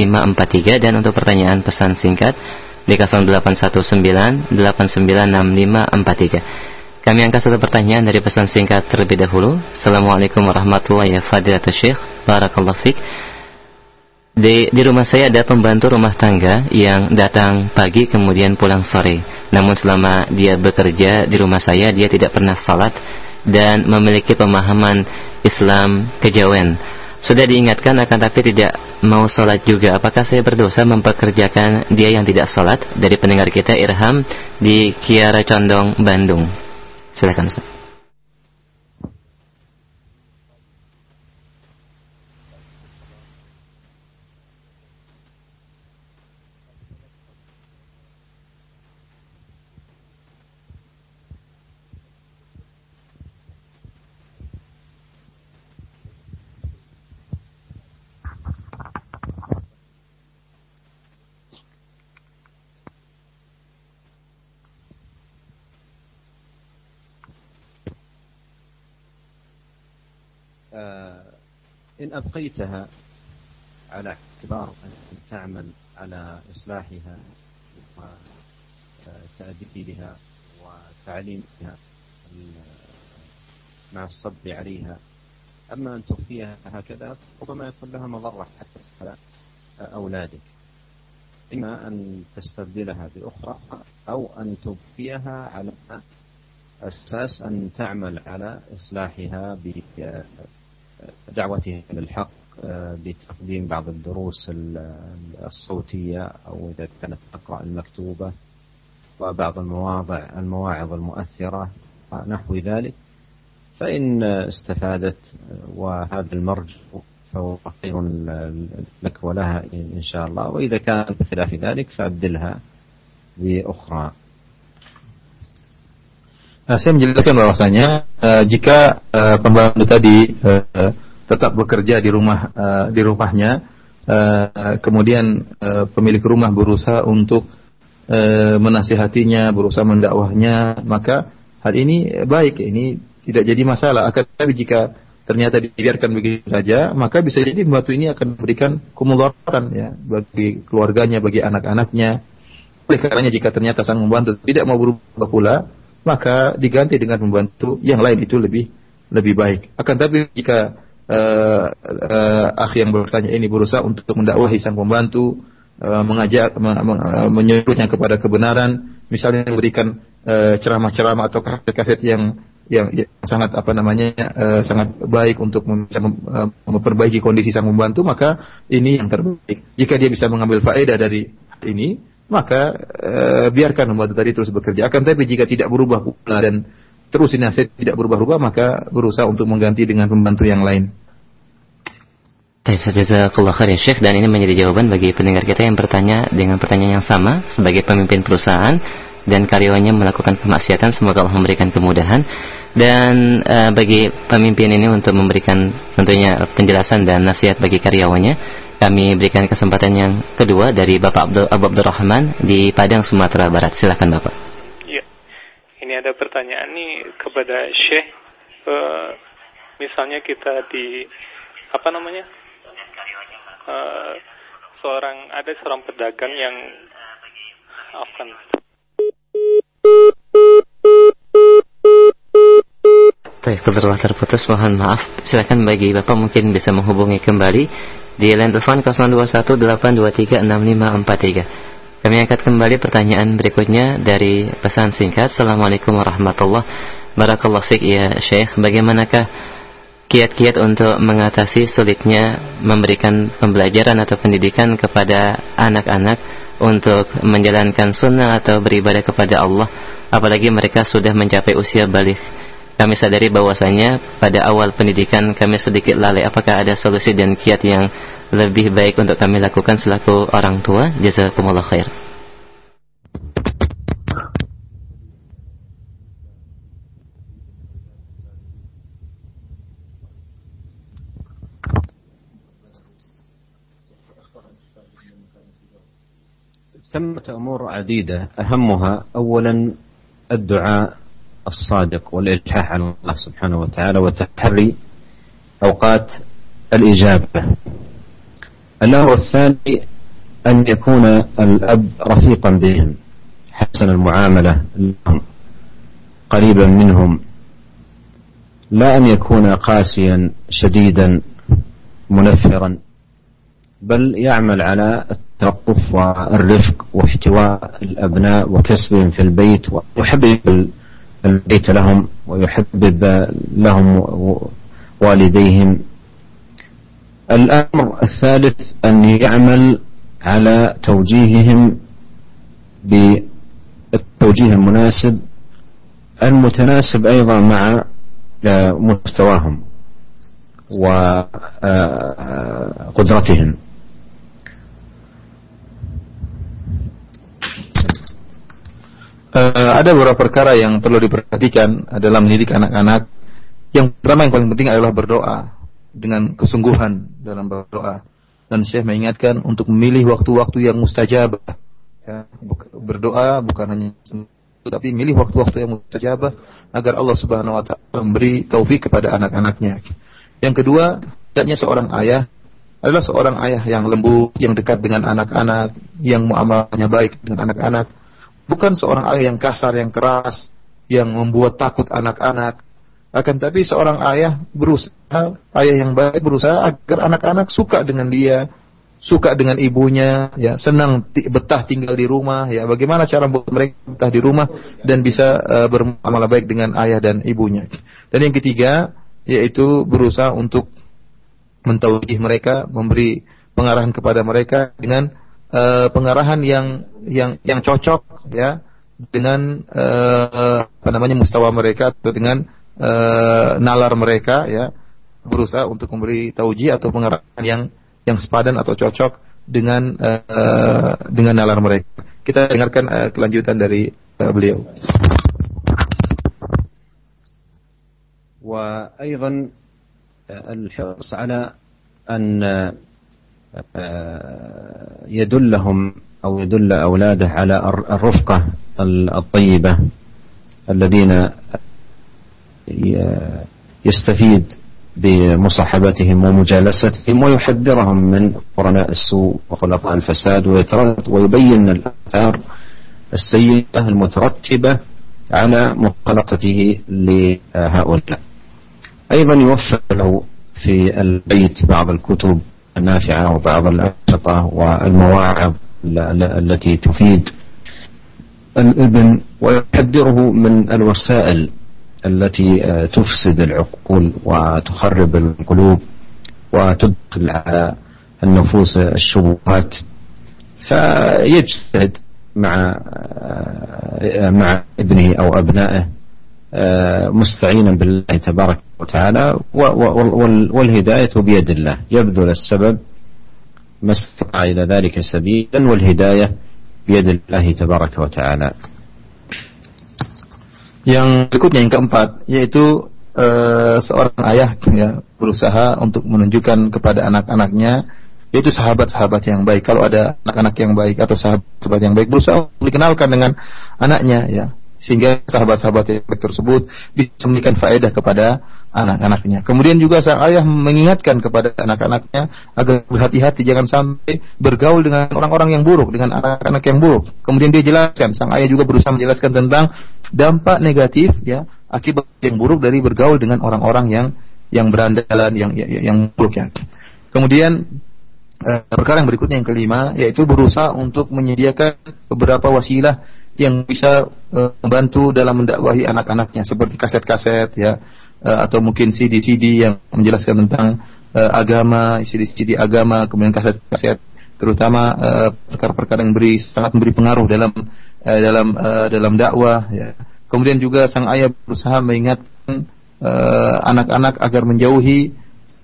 dan untuk pertanyaan pesan singkat di 0819896543 kami angkat satu pertanyaan dari pesan singkat terlebih dahulu. Assalamualaikum warahmatullahi wabarakatuh. Syekh. Barakallahu fiqh. Di, di rumah saya ada pembantu rumah tangga yang datang pagi kemudian pulang sore. Namun selama dia bekerja di rumah saya dia tidak pernah salat dan memiliki pemahaman Islam kejawen. Sudah diingatkan akan tapi tidak mau salat juga. Apakah saya berdosa mempekerjakan dia yang tidak salat? Dari pendengar kita Irham di Kiara Condong, Bandung. Silakan Ustaz. إن أبقيتها على اعتبار أن تعمل على إصلاحها وتأديبها وتعليمها مع الصب عليها. أما أن تخفيها هكذا ربما يكون لها مضرة حتى على أولادك. إما أن تستبدلها بأخرى أو أن تبقيها على أساس أن تعمل على إصلاحها دعوته للحق آه، بتقديم بعض الدروس الصوتية أو إذا كانت تقرأ المكتوبة وبعض المواضع المواعظ المؤثرة نحو ذلك. فإن استفادت وهذا المرج فهو خير لك ولها إن شاء الله. وإذا كان بخلاف ذلك فأبدلها بأخرى. Nah, saya menjelaskan bahwasanya uh, jika uh, pembantu tadi uh, tetap bekerja di rumah uh, di rumahnya, uh, kemudian uh, pemilik rumah berusaha untuk uh, menasihatinya, berusaha mendakwahnya, maka hal ini baik, ini tidak jadi masalah. Akan tetapi jika ternyata dibiarkan begitu saja, maka bisa jadi pembantu ini akan memberikan kemudaratan ya bagi keluarganya, bagi anak-anaknya. oleh karenanya jika ternyata sang membantu tidak mau berubah pula, maka diganti dengan membantu yang lain itu lebih lebih baik. Akan tapi jika uh, uh, akh yang bertanya ini berusaha untuk mendakwahi sang pembantu, uh, mengajak, menyuruhnya kepada kebenaran, misalnya memberikan ceramah-ceramah atau kaset-kaset yang yang, yang sangat apa namanya uh, sangat baik untuk mem, uh, memperbaiki kondisi sang membantu maka ini yang terbaik. Jika dia bisa mengambil faedah dari ini maka uh, biarkan membantu tadi terus bekerja. Akan tapi jika tidak berubah pula dan terus nasihat tidak berubah-ubah maka berusaha untuk mengganti dengan pembantu yang lain. Baik, jazakallah khair ya Syekh dan ini menjadi jawaban bagi pendengar kita yang bertanya dengan pertanyaan yang sama sebagai pemimpin perusahaan dan karyawannya melakukan kemaksiatan semoga Allah memberikan kemudahan dan uh, bagi pemimpin ini untuk memberikan tentunya penjelasan dan nasihat bagi karyawannya kami berikan kesempatan yang kedua dari Bapak Abdul, Abu Abdurrahman di Padang Sumatera Barat. Silakan Bapak. Ya ini ada pertanyaan nih kepada Syekh. Uh, misalnya kita di apa namanya? Uh, seorang ada seorang pedagang yang akan Baik, terputus, mohon maaf. Silakan bagi Bapak mungkin bisa menghubungi kembali di line telepon 0218236543. Kami angkat kembali pertanyaan berikutnya dari pesan singkat. Assalamualaikum warahmatullahi wabarakatuh. Fik ya Syekh, bagaimanakah kiat-kiat untuk mengatasi sulitnya memberikan pembelajaran atau pendidikan kepada anak-anak untuk menjalankan sunnah atau beribadah kepada Allah apalagi mereka sudah mencapai usia balik kami sadari bahwasanya pada awal pendidikan kami sedikit lalai. Apakah ada solusi dan kiat yang lebih baik untuk kami lakukan selaku orang tua? Jazakumullah khair. ثمة أمور عديدة أهمها أولا الدعاء الصادق والإلحاح على الله سبحانه وتعالى وتحري أوقات الإجابة. الأمر الثاني أن يكون الأب رفيقا بهم حسن المعاملة لهم قريبا منهم لا أن يكون قاسيا شديدا منفرا بل يعمل على التلطف والرفق واحتواء الأبناء وكسبهم في البيت ويحبب البيت لهم ويحبب لهم والديهم. الأمر الثالث أن يعمل على توجيههم بالتوجيه المناسب المتناسب أيضا مع مستواهم وقدرتهم ada beberapa perkara yang perlu diperhatikan dalam mendidik anak-anak. Yang pertama yang paling penting adalah berdoa dengan kesungguhan dalam berdoa. Dan Syekh mengingatkan untuk memilih waktu-waktu yang mustajab. Ya, berdoa bukan hanya tapi milih waktu-waktu yang mustajab agar Allah Subhanahu wa taala memberi taufik kepada anak-anaknya. Yang kedua, hendaknya seorang ayah adalah seorang ayah yang lembut, yang dekat dengan anak-anak, yang muamalahnya baik dengan anak-anak Bukan seorang ayah yang kasar, yang keras, yang membuat takut anak-anak. Akan tapi seorang ayah berusaha, ayah yang baik berusaha agar anak-anak suka dengan dia, suka dengan ibunya, ya senang betah tinggal di rumah, ya bagaimana cara membuat mereka betah di rumah dan bisa uh, bermuamalah baik dengan ayah dan ibunya. Dan yang ketiga yaitu berusaha untuk mentauhid mereka, memberi pengarahan kepada mereka dengan uh, pengarahan yang yang yang cocok ya dengan uh, apa namanya mustawa mereka atau dengan uh, nalar mereka ya berusaha untuk memberi tauji atau pengarahan yang yang sepadan atau cocok dengan uh, dengan nalar mereka. Kita dengarkan uh, kelanjutan dari uh, beliau. وأيضا الحرص على أن يدلهم أو يدل أولاده على الرفقة الطيبة الذين يستفيد بمصاحبتهم ومجالستهم ويحذرهم من قرناء السوء وخلقاء الفساد ويبين الآثار السيئة المترتبة على مخالطته لهؤلاء. أيضا يوفر له في البيت بعض الكتب النافعة وبعض الأنشطة والمواعظ التي تفيد. الابن ويحذره من الوسائل التي تفسد العقول وتخرب القلوب وتدخل على النفوس الشبهات. فيجتهد مع مع ابنه أو أبنائه مستعينا بالله تبارك وتعالى والهدايه بيد الله يبذل السبب ما استطاع الى ذلك سبيلا والهدايه بيد الله تبارك وتعالى Yang berikutnya yang keempat yaitu uh, seorang ayah ya berusaha untuk menunjukkan kepada anak-anaknya yaitu sahabat-sahabat yang baik. Kalau ada anak-anak yang baik atau sahabat-sahabat yang baik berusaha dikenalkan dengan anaknya ya sehingga sahabat-sahabat yang tersebut bisa memberikan faedah kepada anak-anaknya. Kemudian juga sang ayah mengingatkan kepada anak-anaknya agar berhati-hati jangan sampai bergaul dengan orang-orang yang buruk, dengan anak-anak yang buruk. Kemudian dia jelaskan, sang ayah juga berusaha menjelaskan tentang dampak negatif ya akibat yang buruk dari bergaul dengan orang-orang yang yang berandalan yang yang, yang buruk ya. Kemudian Eh, perkara yang berikutnya yang kelima yaitu berusaha untuk menyediakan beberapa wasilah yang bisa uh, membantu dalam mendakwahi anak-anaknya seperti kaset-kaset ya uh, atau mungkin CD-CD yang menjelaskan tentang uh, agama, CD-CD agama, kemudian kaset-kaset terutama perkara-perkara uh, yang beri sangat memberi pengaruh dalam uh, dalam uh, dalam dakwah ya. Kemudian juga sang ayah berusaha mengingatkan anak-anak agar menjauhi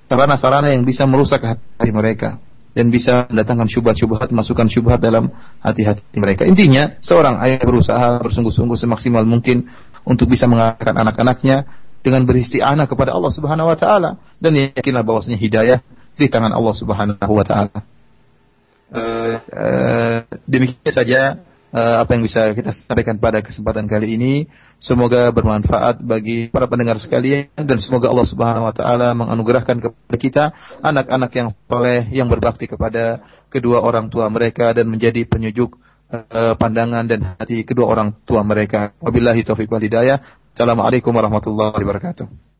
sarana-sarana yang bisa merusak hati mereka dan bisa mendatangkan syubhat-syubhat, masukkan syubhat dalam hati-hati mereka. Intinya, seorang ayah berusaha bersungguh-sungguh semaksimal mungkin untuk bisa mengarahkan anak-anaknya dengan beristi'anah kepada Allah Subhanahu wa taala dan yakinlah bahwasanya hidayah di tangan Allah Subhanahu wa taala. Uh, uh, demikian saja uh, apa yang bisa kita sampaikan pada kesempatan kali ini. Semoga bermanfaat bagi para pendengar sekalian dan semoga Allah Subhanahu wa taala menganugerahkan kepada kita anak-anak yang soleh yang berbakti kepada kedua orang tua mereka dan menjadi penyejuk uh, pandangan dan hati kedua orang tua mereka. Wabillahi taufiq wal hidayah. Assalamualaikum warahmatullahi wabarakatuh.